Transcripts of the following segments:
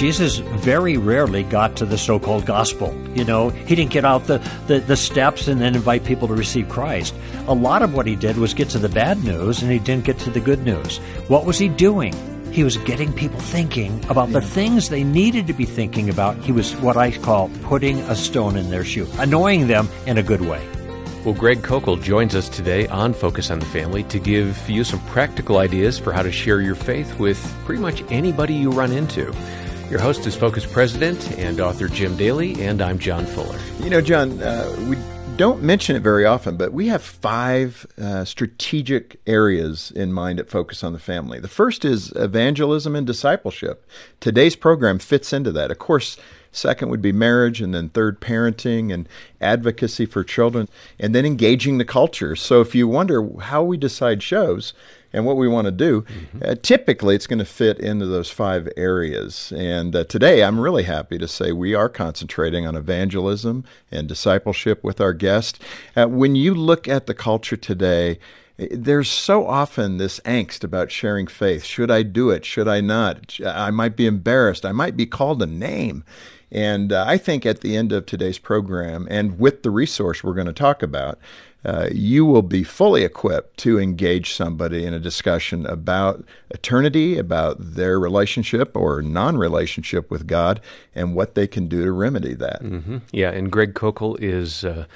Jesus very rarely got to the so called gospel. You know, he didn't get out the, the, the, steps and then invite people to receive Christ. A lot of what he did was get to the bad news and he didn't get to the good news. What was he doing? He was getting people thinking about the things they needed to be thinking about. He was what I call putting a stone in their shoe, annoying them in a good way. Well, Greg Koukl joins us today on Focus on the Family to give you some practical ideas for how to share your faith with pretty much anybody you run into. Your host is Focus President and author Jim Daly, and I'm John Fuller. You know, John, uh, we don't mention it very often, but we have five uh, strategic areas in mind at Focus on the Family. The first is evangelism and discipleship. Today's program fits into that. Of course, Second would be marriage, and then third, parenting and advocacy for children, and then engaging the culture. So if you wonder how we decide shows, and what we want to do, mm-hmm. uh, typically it's going to fit into those five areas. And uh, today I'm really happy to say we are concentrating on evangelism and discipleship with our guest. Uh, when you look at the culture today, there's so often this angst about sharing faith. Should I do it? Should I not? I might be embarrassed. I might be called a name. And uh, I think at the end of today's program, and with the resource we're going to talk about, uh, you will be fully equipped to engage somebody in a discussion about eternity, about their relationship or non relationship with God, and what they can do to remedy that. Mm-hmm. Yeah, and Greg Koukl is. Uh,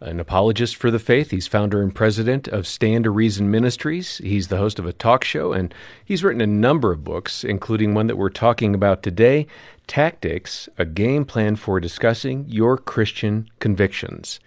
an apologist for the faith. He's founder and president of Stand to Reason Ministries. He's the host of a talk show, and he's written a number of books, including one that we're talking about today Tactics, a game plan for discussing your Christian convictions.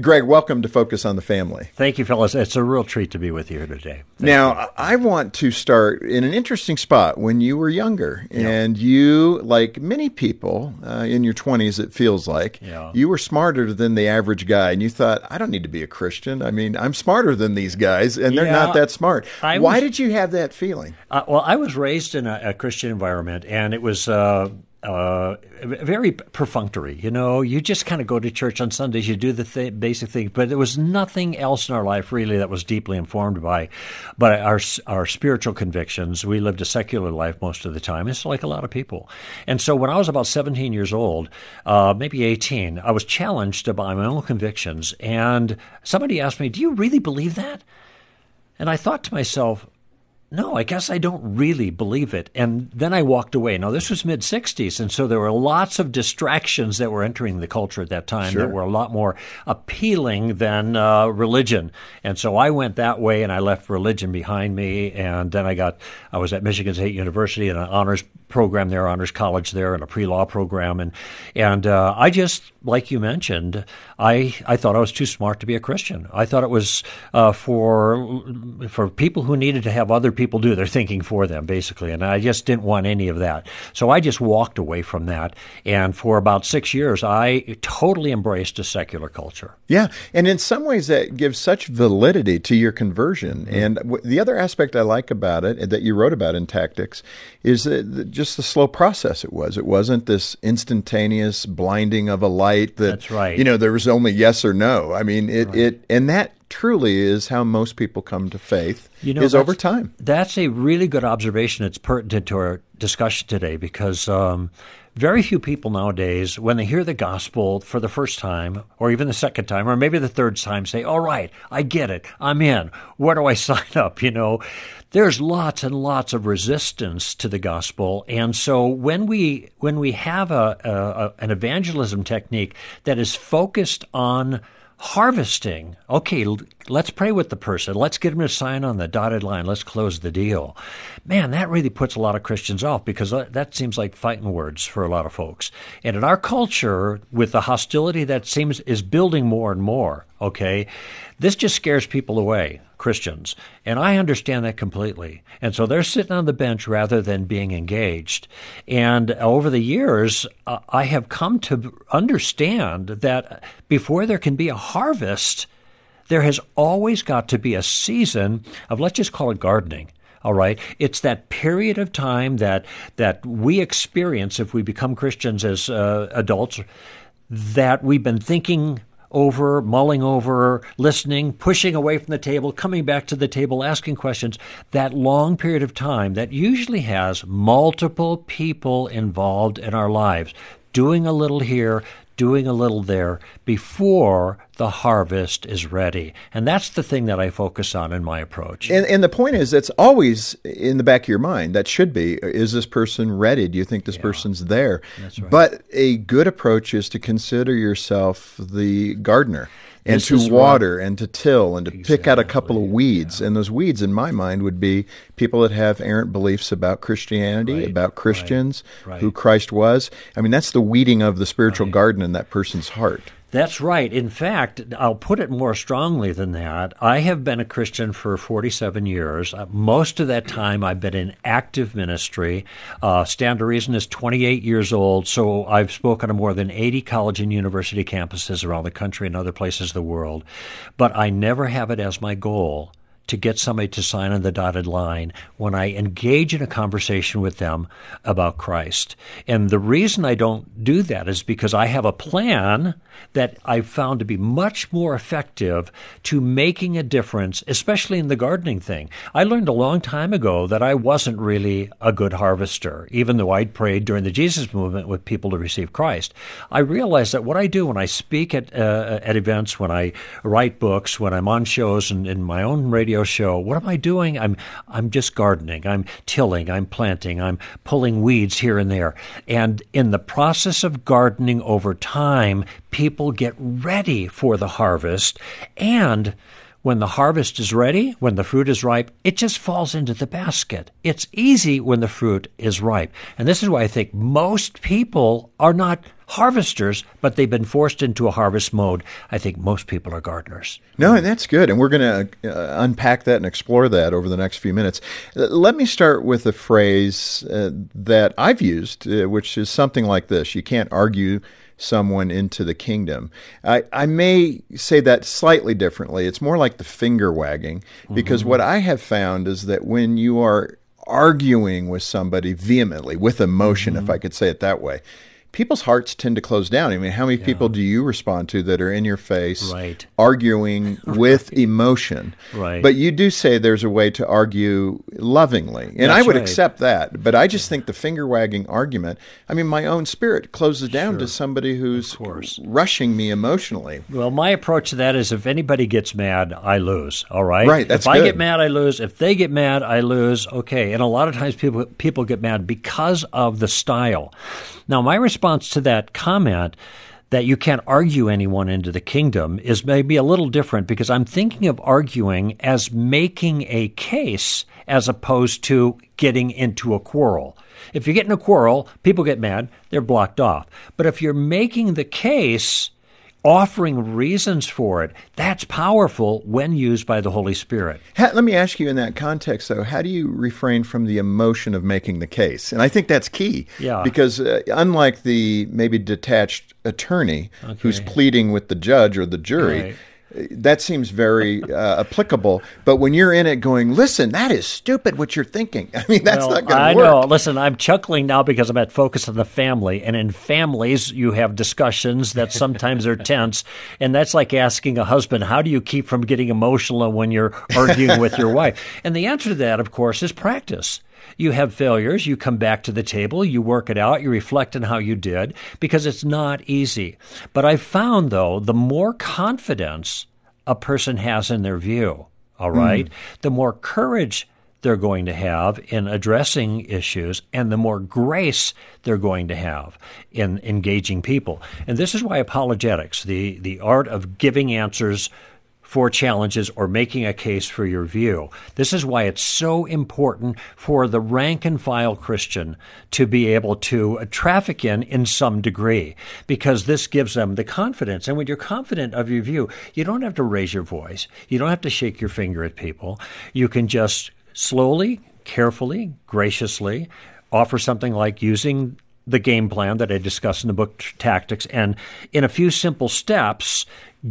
Greg, welcome to Focus on the Family. Thank you, fellas. It's a real treat to be with you here today. Thank now, you. I want to start in an interesting spot when you were younger, yeah. and you, like many people uh, in your 20s, it feels like, yeah. you were smarter than the average guy, and you thought, I don't need to be a Christian. I mean, I'm smarter than these guys, and they're yeah, not that smart. I Why was, did you have that feeling? Uh, well, I was raised in a, a Christian environment, and it was. Uh, uh, very perfunctory. You know, you just kind of go to church on Sundays, you do the th- basic thing, but there was nothing else in our life really that was deeply informed by, by our our spiritual convictions. We lived a secular life most of the time. It's like a lot of people. And so when I was about 17 years old, uh, maybe 18, I was challenged by my own convictions, and somebody asked me, "Do you really believe that?" And I thought to myself, no, I guess I don't really believe it. And then I walked away. Now, this was mid 60s, and so there were lots of distractions that were entering the culture at that time sure. that were a lot more appealing than uh, religion. And so I went that way and I left religion behind me. And then I got, I was at Michigan State University in an honors program there, honors college there, and a pre law program. And, and uh, I just, like you mentioned, I, I thought I was too smart to be a Christian. I thought it was uh, for, for people who needed to have other people do their thinking for them, basically. And I just didn't want any of that. So I just walked away from that. And for about six years, I totally embraced a secular culture. Yeah. And in some ways, that gives such validity to your conversion. Mm-hmm. And w- the other aspect I like about it that you wrote about in Tactics is that just the slow process it was. It wasn't this instantaneous blinding of a light that, That's right. you know, there was only yes or no. I mean, it, right. it and that truly is how most people come to faith you know, is over time. That's a really good observation. It's pertinent to our discussion today because um, very few people nowadays, when they hear the gospel for the first time, or even the second time, or maybe the third time, say, All right, I get it. I'm in. Where do I sign up? You know, there's lots and lots of resistance to the gospel. And so when we, when we have a, a an evangelism technique that is focused on harvesting. Okay, let's pray with the person. Let's get them to sign on the dotted line. Let's close the deal. Man, that really puts a lot of Christians off because uh, that seems like fighting words for a lot of folks. And in our culture, with the hostility that seems is building more and more, okay, this just scares people away. Christians. And I understand that completely. And so they're sitting on the bench rather than being engaged. And over the years, uh, I have come to understand that before there can be a harvest, there has always got to be a season of, let's just call it gardening. All right. It's that period of time that that we experience if we become Christians as uh, adults that we've been thinking over, mulling over, listening, pushing away from the table, coming back to the table, asking questions, that long period of time that usually has multiple people involved in our lives, doing a little here, doing a little there before the harvest is ready. And that's the thing that I focus on in my approach. And, and the point is, it's always in the back of your mind. That should be is this person ready? Do you think this yeah. person's there? Right. But a good approach is to consider yourself the gardener and this to water right. and to till and to exactly. pick out a couple of weeds. Yeah. And those weeds, in my mind, would be people that have errant beliefs about Christianity, right. about Christians, right. who Christ was. I mean, that's the weeding of the spiritual garden in that person's heart. That's right. In fact, I'll put it more strongly than that. I have been a Christian for 47 years. Uh, most of that time, I've been in active ministry. Uh, Stand to Reason is 28 years old, so I've spoken to more than 80 college and university campuses around the country and other places of the world. But I never have it as my goal to get somebody to sign on the dotted line when I engage in a conversation with them about Christ. And the reason I don't do that is because I have a plan that I've found to be much more effective to making a difference, especially in the gardening thing. I learned a long time ago that I wasn't really a good harvester, even though I'd prayed during the Jesus movement with people to receive Christ. I realized that what I do when I speak at, uh, at events, when I write books, when I'm on shows and in my own radio show, what am I doing? I'm, I'm just gardening. I'm tilling. I'm planting. I'm pulling weeds here and there. And in the process of gardening over time, people get ready for the harvest. And when the harvest is ready, when the fruit is ripe, it just falls into the basket. It's easy when the fruit is ripe. And this is why I think most people are not harvesters, but they've been forced into a harvest mode. I think most people are gardeners. No, and that's good. And we're going to uh, unpack that and explore that over the next few minutes. Let me start with a phrase uh, that I've used, uh, which is something like this You can't argue someone into the kingdom. I, I may say that slightly differently. It's more like the finger wagging, because mm-hmm. what I have found is that when you are arguing with somebody vehemently, with emotion, mm-hmm. if I could say it that way, people's hearts tend to close down. I mean, how many yeah. people do you respond to that are in your face, right. arguing with emotion? Right. But you do say there's a way to argue lovingly, and That's I would right. accept that. But I just think the finger wagging argument. I mean, my own spirit closes down sure. to somebody who's rushing me emotionally. Well, my approach to that is if anybody gets mad, I lose. All right. Right. That's if good. I get mad, I lose. If they get mad, I lose. Okay. And a lot of times people people get mad because of the style. Now, my response to that comment that you can't argue anyone into the kingdom is maybe a little different because I'm thinking of arguing as making a case as opposed to getting into a quarrel. If you get in a quarrel, people get mad, they're blocked off. But if you're making the case, offering reasons for it, that's powerful when used by the Holy Spirit. let me ask you in that context, though, how do you refrain from the emotion of making the case? And I think that's key. Yeah. Because uh, unlike the maybe detached attorney okay. who's pleading with the judge or the jury, right that seems very uh, applicable. But when you're in it going, listen, that is stupid what you're thinking. I mean, that's well, not going to work. I know. Listen, I'm chuckling now because I'm at Focus on the Family. And in families, you have discussions that sometimes are tense. And that's like asking a husband, how do you keep from getting emotional when you're arguing with your wife? And the answer to that, of course, is practice. You have failures, you come back to the table, you work it out, you reflect on how you did, because it's not easy. But I've found, though, the more confidence a person has in their view, all hmm. mm. the more courage they're going to have in addressing issues and the more grace they're going to have in engaging people. And this is why apologetics, the, the art of giving answers for challenges or making a case for your view. This is why it's so important for the rank and file Christian to be able to traffic in in some degree, because this gives them the confidence. And when you're confident of your view, you don't have to raise your voice, you don't have to shake your finger at people. You can just slowly, carefully, graciously offer something like using the game plan that I discuss in the book Tactics, and in a few simple steps,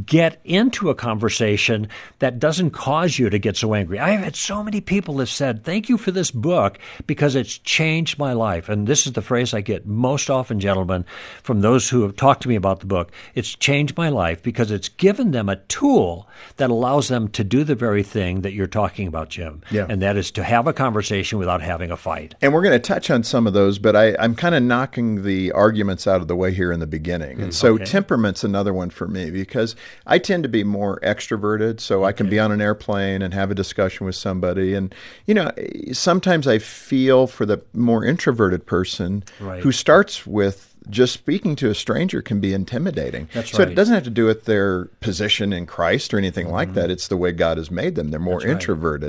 get into a conversation that doesn't cause you to get so angry. I have had so many people have said, Thank you for this book because it's changed my life. And this is the phrase I get most often, gentlemen, from those who have talked to me about the book. It's changed my life because it's given them a tool that allows them to do the very thing that you're talking about, Jim. Yeah. And that is to have a conversation without having a fight. And we're going to touch on some of those, but I, I'm kind of knocking the arguments out of the way here in the beginning. And so mm-hmm. Okay. temperament's another one for me because I tend to be more extroverted, so I can be on an airplane and have a discussion with somebody. And, you know, sometimes I feel for the more introverted person Right. who starts with just speaking to a stranger can be intimidating. That's so right. it doesn't have to do with their position in Christ or anything like that. It's the way God has made them. They're more Mm-hmm. right.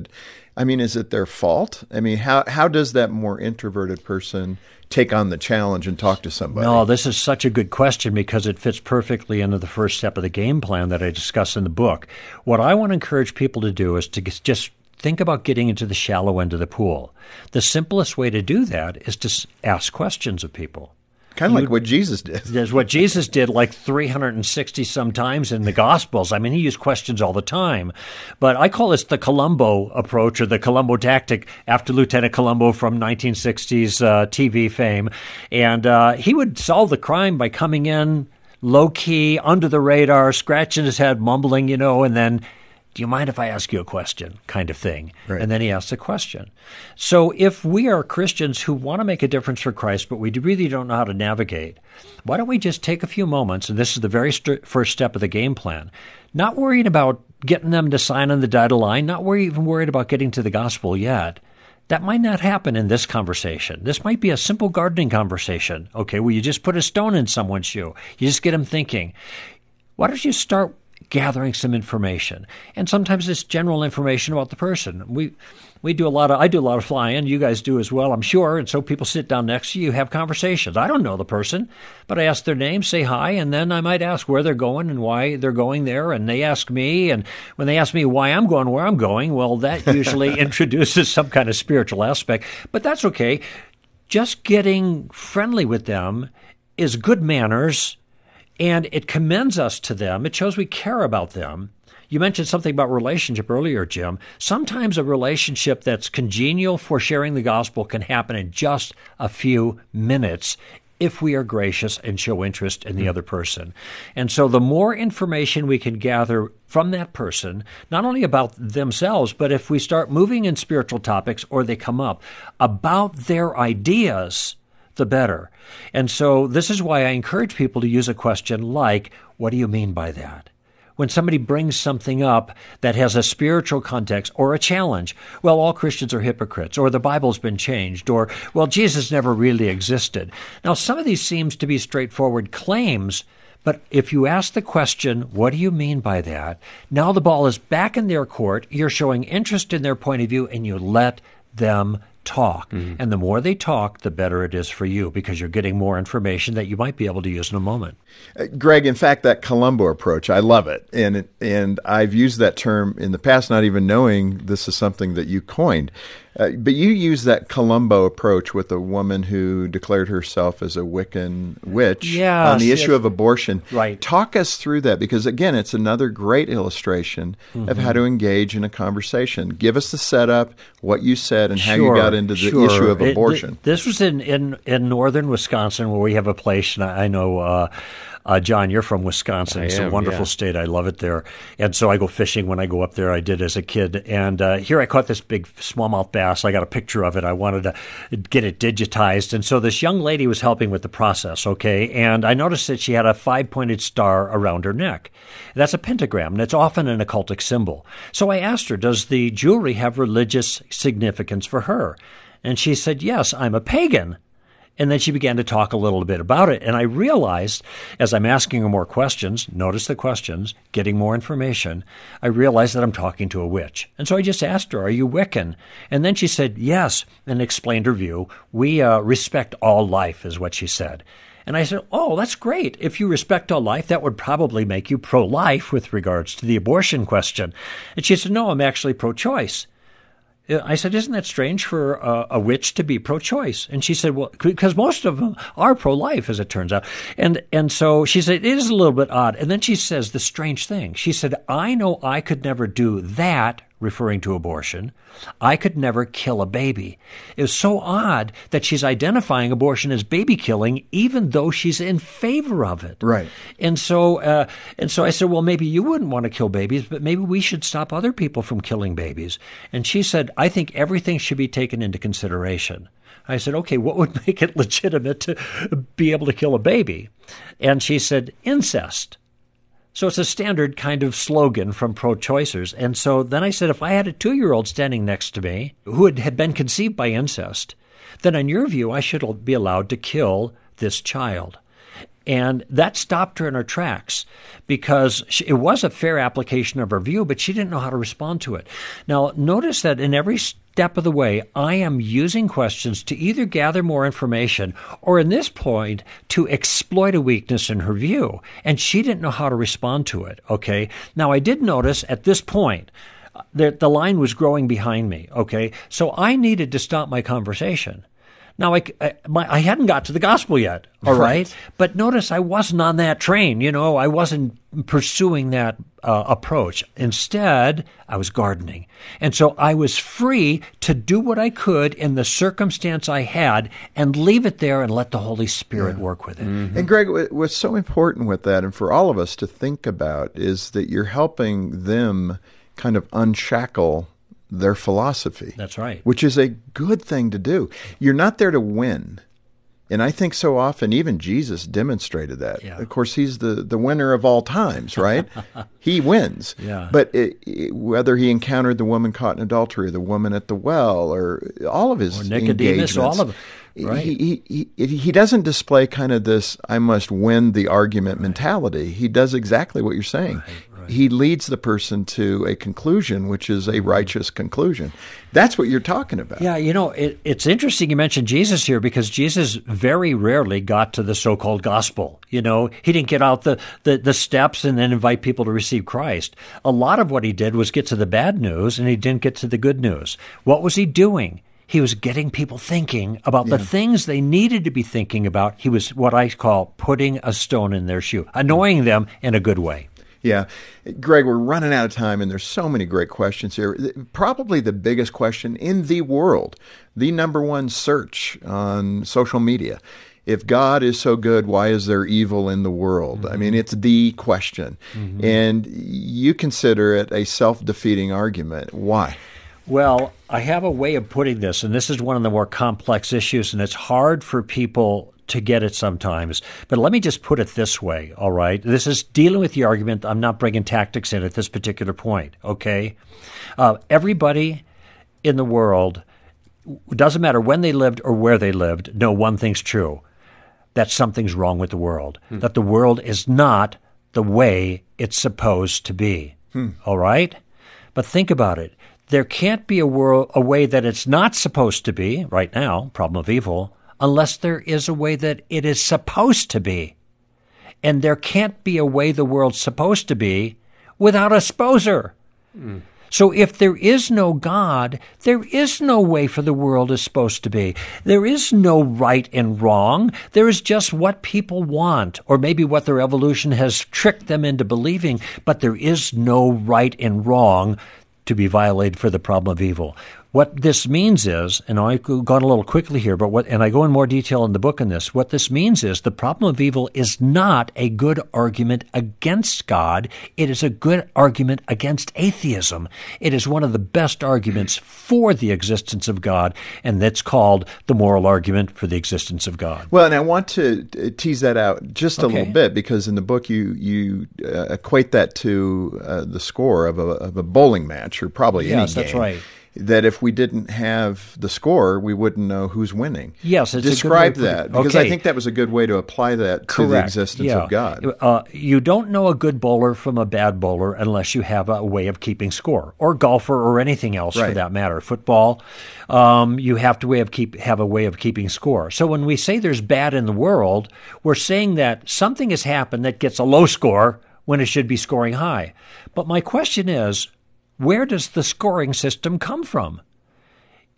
I mean, is it their fault? I mean, how how does that more introverted person take on the challenge and talk to somebody? No, this is such a good question because it fits perfectly into the first step of the game plan that I discuss in the book. What I want to encourage people to do is to just think about getting into the shallow end of the pool. The simplest way to do that is to ask questions of people. Kind of like what Jesus did. There's what Jesus did like 360 some times in the Gospels. I mean, he used questions all the time. But I call this the Columbo approach or the Columbo tactic after Lieutenant Columbo from 1960s uh, TV fame. And uh, he would solve the crime by coming in low key, under the radar, scratching his head, mumbling, you know, and then do you mind if I ask you a question? kind of thing. Right. And then he asks a question. So if we are Christians who want to make a difference for Christ, but we really don't know how to navigate, why don't we just take a few moments, and this is the very st- first step of the game plan, not worrying about getting them to sign on the dotted line, not worry, even worried about getting to the gospel yet. That might not happen in this conversation. This might be a simple gardening conversation. Okay, where you just put a stone in someone's shoe. You just get them thinking. Why don't you start gathering some information? And sometimes it's general information about the person. We we do a lot of I do a lot of flying. You guys do as well, I'm sure. And so people sit down next to you, have conversations. I don't know the person, but I ask their name, say hi, and then I might ask where they're going and why they're going there. And they ask me, and when they ask me why I'm going where I'm going, well, that usually introduces some kind of spiritual aspect. But that's okay. Just getting friendly with them is good manners and it commends us to them. It shows we care about them. You mentioned something about relationship earlier, Jim. Sometimes a relationship that's congenial for sharing the gospel can happen in just a few minutes if we are gracious and show interest in the mm-hmm. other person. And so the more information we can gather from that person, not only about themselves, but if we start moving in spiritual topics or they come up about their ideas, the better. And so this is why I encourage people to use a question like, What do you mean by that? When somebody brings something up that has a spiritual context or a challenge, well, all Christians are hypocrites, or the Bible's been changed, or, well, Jesus never really existed. Now, some of these seems to be straightforward claims, but if you ask the question, what do you mean by that? Now the ball is back in their court, you're showing interest in their point of view, and you let them talk. And the more they talk, the better it is for you because you're getting more information that you might be able to use in a moment. Uh, Greg, in fact, that Columbo approach, I love it, and it, and I've used that term in the past, not even knowing this is something that you coined. Uh, but you use that Columbo approach with a woman who declared herself as a Wiccan witch Yes, on the issue yes. of abortion. Right. Talk us through that because again, it's another great illustration of how Mm-hmm. to engage in a conversation. Give us the setup, what you said, and how you got into the sure. issue of It- abortion. this was in, in, in northern Wisconsin where we have a place, and I, I know, uh, uh, John, you're from Wisconsin. I it's a wonderful yeah. state. I love it there. And so I go fishing when I go up there. I did as a kid. And uh, here I caught this big smallmouth bass. I got a picture of it. I wanted to get it digitized. And so this young lady was helping with the process, okay? And I noticed that she had a five pointed star around her neck. That's a pentagram, and it's often an occultic symbol. So I asked her, Does the jewelry have religious significance for her? And she said, Yes, I'm a pagan. And then she began to talk a little bit about it. And I realized, as I'm asking her more questions, notice the questions, getting more information, I realized that I'm talking to a witch. And so I just asked her, Are you Wiccan? And then she said, Yes, and explained her view. We uh, respect all life, is what she said. And I said, Oh, that's great. If you respect all life, that would probably make you pro life with regards to the abortion question. And she said, No, I'm actually pro choice. I said, Isn't that strange for a, a witch to be pro choice? And she said, Well, because most of them are pro life, as it turns out. And, and so she said, It is a little bit odd. And then she says the strange thing. She said, I know I could never do that referring to abortion. I could never kill a baby. It's so odd that she's identifying abortion as baby killing, even though she's in favor of it. Right. And so, uh, and so I said, well, maybe you wouldn't want to kill babies, but maybe we should stop other people from killing babies. And she said, I think everything should be taken into consideration. I said, okay, what would make it legitimate to be able to kill a baby? And she said, incest. So it's a standard kind of slogan from pro choicers. And so then I said, if I had a two year old standing next to me who had, had been conceived by incest, then in your view, I should be allowed to kill this child. And that stopped her in her tracks because she, it was a fair application of her view, but she didn't know how to respond to it. Now, notice that in every step of the way, I am using questions to either gather more information or, in this point, to exploit a weakness in her view. And she didn't know how to respond to it. Okay. Now, I did notice at this point, uh, that the line was growing behind me. Okay. So I needed to stop my conversation. Now, I, I, my, I, hadn't got to the gospel yet, all right. right. But notice I wasn't on that train. You know, I wasn't pursuing that uh, approach. Instead, I was gardening. And so I was free to do what I could in the circumstance I had and leave it there and let the Holy Spirit yeah. work with it. Mm-hmm. And Greg, what's so important with that, and for all of us to think about, is that you're helping them kind of unshackle their philosophy. That's right. Which is a good thing to do. You're not there to win. And I think so often, even Jesus demonstrated that. Yeah. Of course, he's the, the winner of all times, right? he wins. Yeah. But it, it, whether he encountered the woman caught in adultery, or the woman at the well, or all of his or Nicodemus, all of Right. He, he, he, he doesn't display kind of this I must win the argument right. mentality. He does exactly what you're saying. Right, right. He leads the person to a conclusion, which is a mm-hmm. righteous conclusion. That's what you're talking about. Yeah, you know, it, it's interesting you mentioned Jesus here because Jesus very rarely got to the so called gospel. You know, he didn't get out the, the, the steps and then invite people to receive Christ. A lot of what he did was get to the bad news and he didn't get to the good news. What was he doing? He was getting people thinking about yeah. the things they needed to be thinking about. He was what I call putting a stone in their shoe, annoying them in a good way. Yeah. Greg, we're running out of time, and there's so many great questions here. Probably the biggest question in the world, the number one search on social media. If God is so good, why is there evil in the world? Mm-hmm. I mean, it's the question. Mm-hmm. And you consider it a self defeating argument. Why? Well, I have a way of putting this, and this is one of the more complex issues, and it's hard for people to get it sometimes. But let me just put it this way, all right? This is dealing with the argument. I'm not bringing tactics in at this particular point, okay? Uh, everybody in the world, doesn't matter when they lived or where they lived, know one thing's true that something's wrong with the world, hmm. that the world is not the way it's supposed to be, hmm. all right? But think about it there can't be a, world, a way that it's not supposed to be right now, problem of evil, unless there is a way that it is supposed to be. And there can't be a way the world's supposed to be without a sposer. Mm. So if there is no God, there is no way for the world is supposed to be. There is no right and wrong. There is just what people want, or maybe what their evolution has tricked them into believing, but there is no right and wrong to be violated for the problem of evil. What this means is, and I've gone a little quickly here, but what, and I go in more detail in the book on this, what this means is the problem of evil is not a good argument against God. It is a good argument against atheism. It is one of the best arguments for the existence of God, and that's called the moral argument for the existence of God. Well, and I want to uh, tease that out just a okay. little bit because in the book you, you uh, equate that to uh, the score of a, of a bowling match or probably yes, any game. that's right that if we didn't have the score, we wouldn't know who's winning. Yes, describe that because okay. I think that was a good way to apply that Correct. to the existence yeah. of God. Uh, you don't know a good bowler from a bad bowler unless you have a way of keeping score, or golfer, or anything else right. for that matter. Football, um, you have to way of keep have a way of keeping score. So when we say there's bad in the world, we're saying that something has happened that gets a low score when it should be scoring high. But my question is where does the scoring system come from?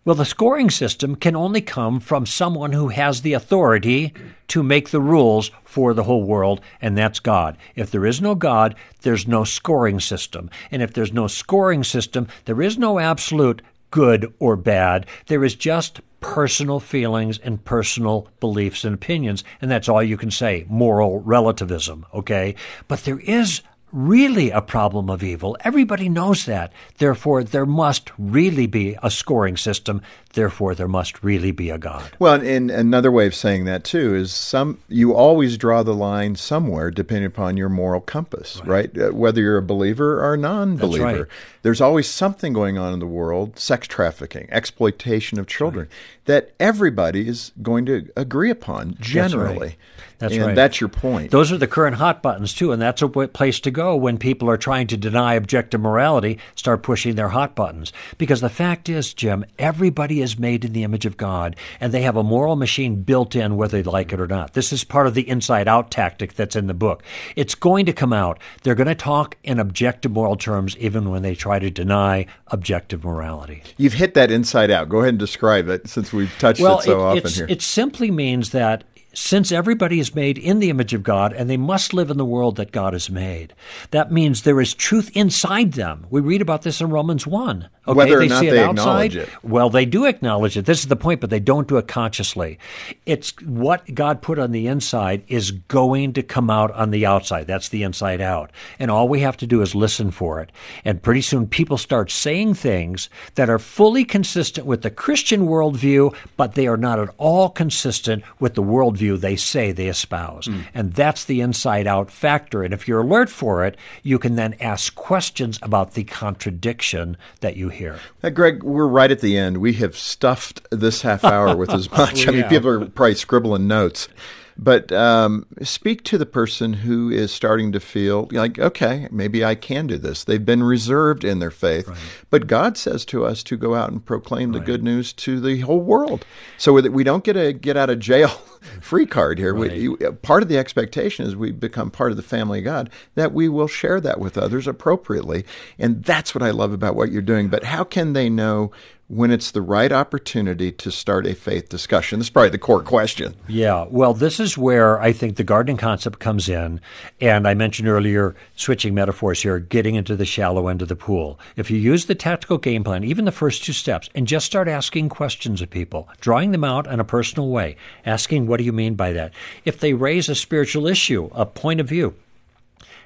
Well, the scoring system can only come from someone who has the authority to make the rules for the whole world, and that's God. If there is no God, there's no scoring system. And if there's no scoring system, there is no absolute good or bad. There is just personal feelings and personal beliefs and opinions, and that's all you can say moral relativism, okay? But there is really a problem of evil. Everybody knows that. Therefore, there must really be a scoring system. Therefore, there must really be a God. Well, and another way of saying that too is some you always draw the line somewhere depending upon your moral compass, right? right? Uh, whether you're a believer or a non-believer. Right. There's always something going on in the world, sex trafficking, exploitation of children, right. that everybody is going to agree upon generally. That's and right. That's your point. Those are the current hot buttons too, and that's a place to go when people are trying to deny objective morality. Start pushing their hot buttons because the fact is, Jim, everybody is made in the image of God, and they have a moral machine built in whether they like it or not. This is part of the inside-out tactic that's in the book. It's going to come out. They're going to talk in objective moral terms, even when they try to deny objective morality. You've hit that inside out. Go ahead and describe it since we've touched well, it so it, often here. It simply means that since everybody is made in the image of God and they must live in the world that God has made, that means there is truth inside them. We read about this in Romans 1. Okay, Whether they see it they outside. it. Well, they do acknowledge it. This is the point, but they don't do it consciously. It's what God put on the inside is going to come out on the outside. That's the inside out. And all we have to do is listen for it. And pretty soon people start saying things that are fully consistent with the Christian worldview, but they are not at all consistent with the worldview they say they espouse. Mm. And that's the inside out factor. And if you're alert for it, you can then ask questions about the contradiction that you hear. Greg, we're right at the end. We have stuffed this half hour with as much. I mean, people are probably scribbling notes. But um, speak to the person who is starting to feel like, okay, maybe I can do this. They've been reserved in their faith, right. but God says to us to go out and proclaim right. the good news to the whole world, so that we don't get a get out of jail free card here. Right. We, you, uh, part of the expectation is we become part of the family of God that we will share that with others appropriately, and that's what I love about what you're doing. But how can they know when it's the right opportunity to start a faith discussion? This is probably the core question. Yeah. Well, this is where I think the gardening concept comes in. And I mentioned earlier, switching metaphors here, getting into the shallow end of the pool. If you use the tactical game plan, even the first two steps, and just start asking questions of people, drawing them out in a personal way, asking, what do you mean by that? If they raise a spiritual issue, a point of view,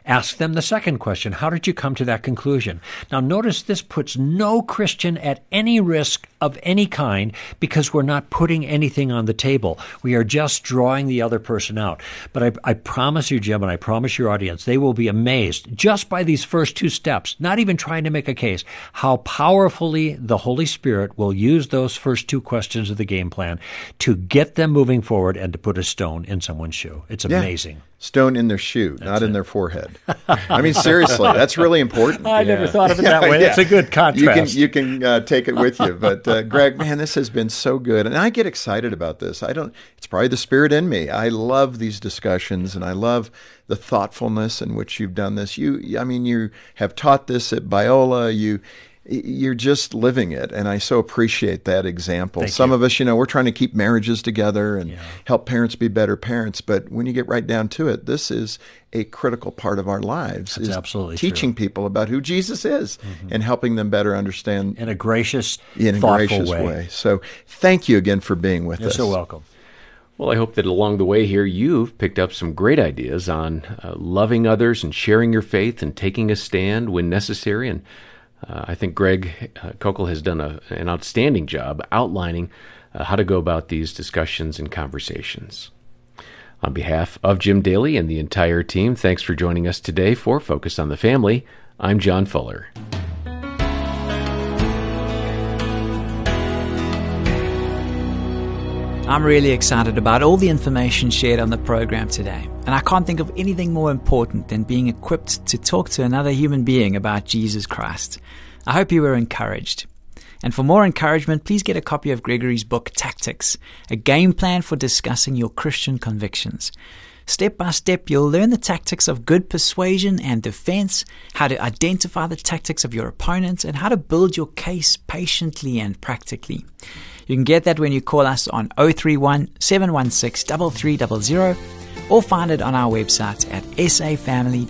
Ask them the second question How did you come to that conclusion? Now, notice this puts no Christian at any risk of any kind because we're not putting anything on the table. We are just drawing the other person out. But I, I promise you, Jim, and I promise your audience, they will be amazed just by these first two steps, not even trying to make a case, how powerfully the Holy Spirit will use those first two questions of the game plan to get them moving forward and to put a stone in someone's shoe. It's amazing. Yeah stone in their shoe, that's not it. in their forehead. I mean, seriously, that's really important. I yeah. never thought of it that way. That's a good contrast. You can you can uh, take it with you. But uh, Greg, man, this has been so good, and I get excited about this. I don't. It's probably the spirit in me. I love these discussions, and I love the thoughtfulness in which you've done this. You, I mean, you have taught this at Biola. You you're just living it and i so appreciate that example Thank some you. of us you know we're trying to keep marriages together and yeah. help parents be better parents but when you get right down to it this is a critical part of our lives That's is absolutely teaching true. people about who jesus is mm-hmm. and helping them better understand in a gracious in a gracious way. way. so thank you again for being with us. you're so welcome well, I hope that along the way here, you've picked up some great ideas on uh, loving others and sharing your faith and taking a stand when necessary and uh, I think Greg uh, Koukl has done a, an outstanding job outlining uh, how to go about these discussions and conversations. On behalf of Jim Daly and the entire team, thanks for joining us today for Focus on the Family. I'm John Fuller. I'm really excited about all the information shared on the program today, and I can't think of anything more important than being equipped to talk to another human being about Jesus Christ. I hope you were encouraged. And for more encouragement, please get a copy of Gregory's book, Tactics, a game plan for discussing your Christian convictions. Step by step, you'll learn the tactics of good persuasion and defense, how to identify the tactics of your opponents, and how to build your case patiently and practically. You can get that when you call us on 031 716 3300 or find it on our website at safamily.co.za.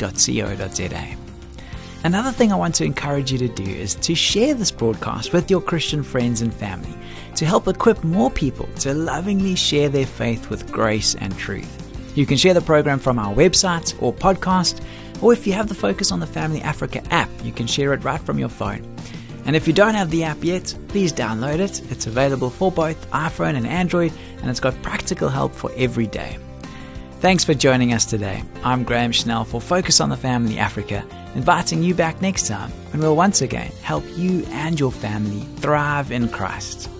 Another thing I want to encourage you to do is to share this broadcast with your Christian friends and family to help equip more people to lovingly share their faith with grace and truth. You can share the program from our website or podcast, or if you have the Focus on the Family Africa app, you can share it right from your phone. And if you don't have the app yet, please download it. It's available for both iPhone and Android, and it's got practical help for every day. Thanks for joining us today. I'm Graham Schnell for Focus on the Family Africa, inviting you back next time when we'll once again help you and your family thrive in Christ.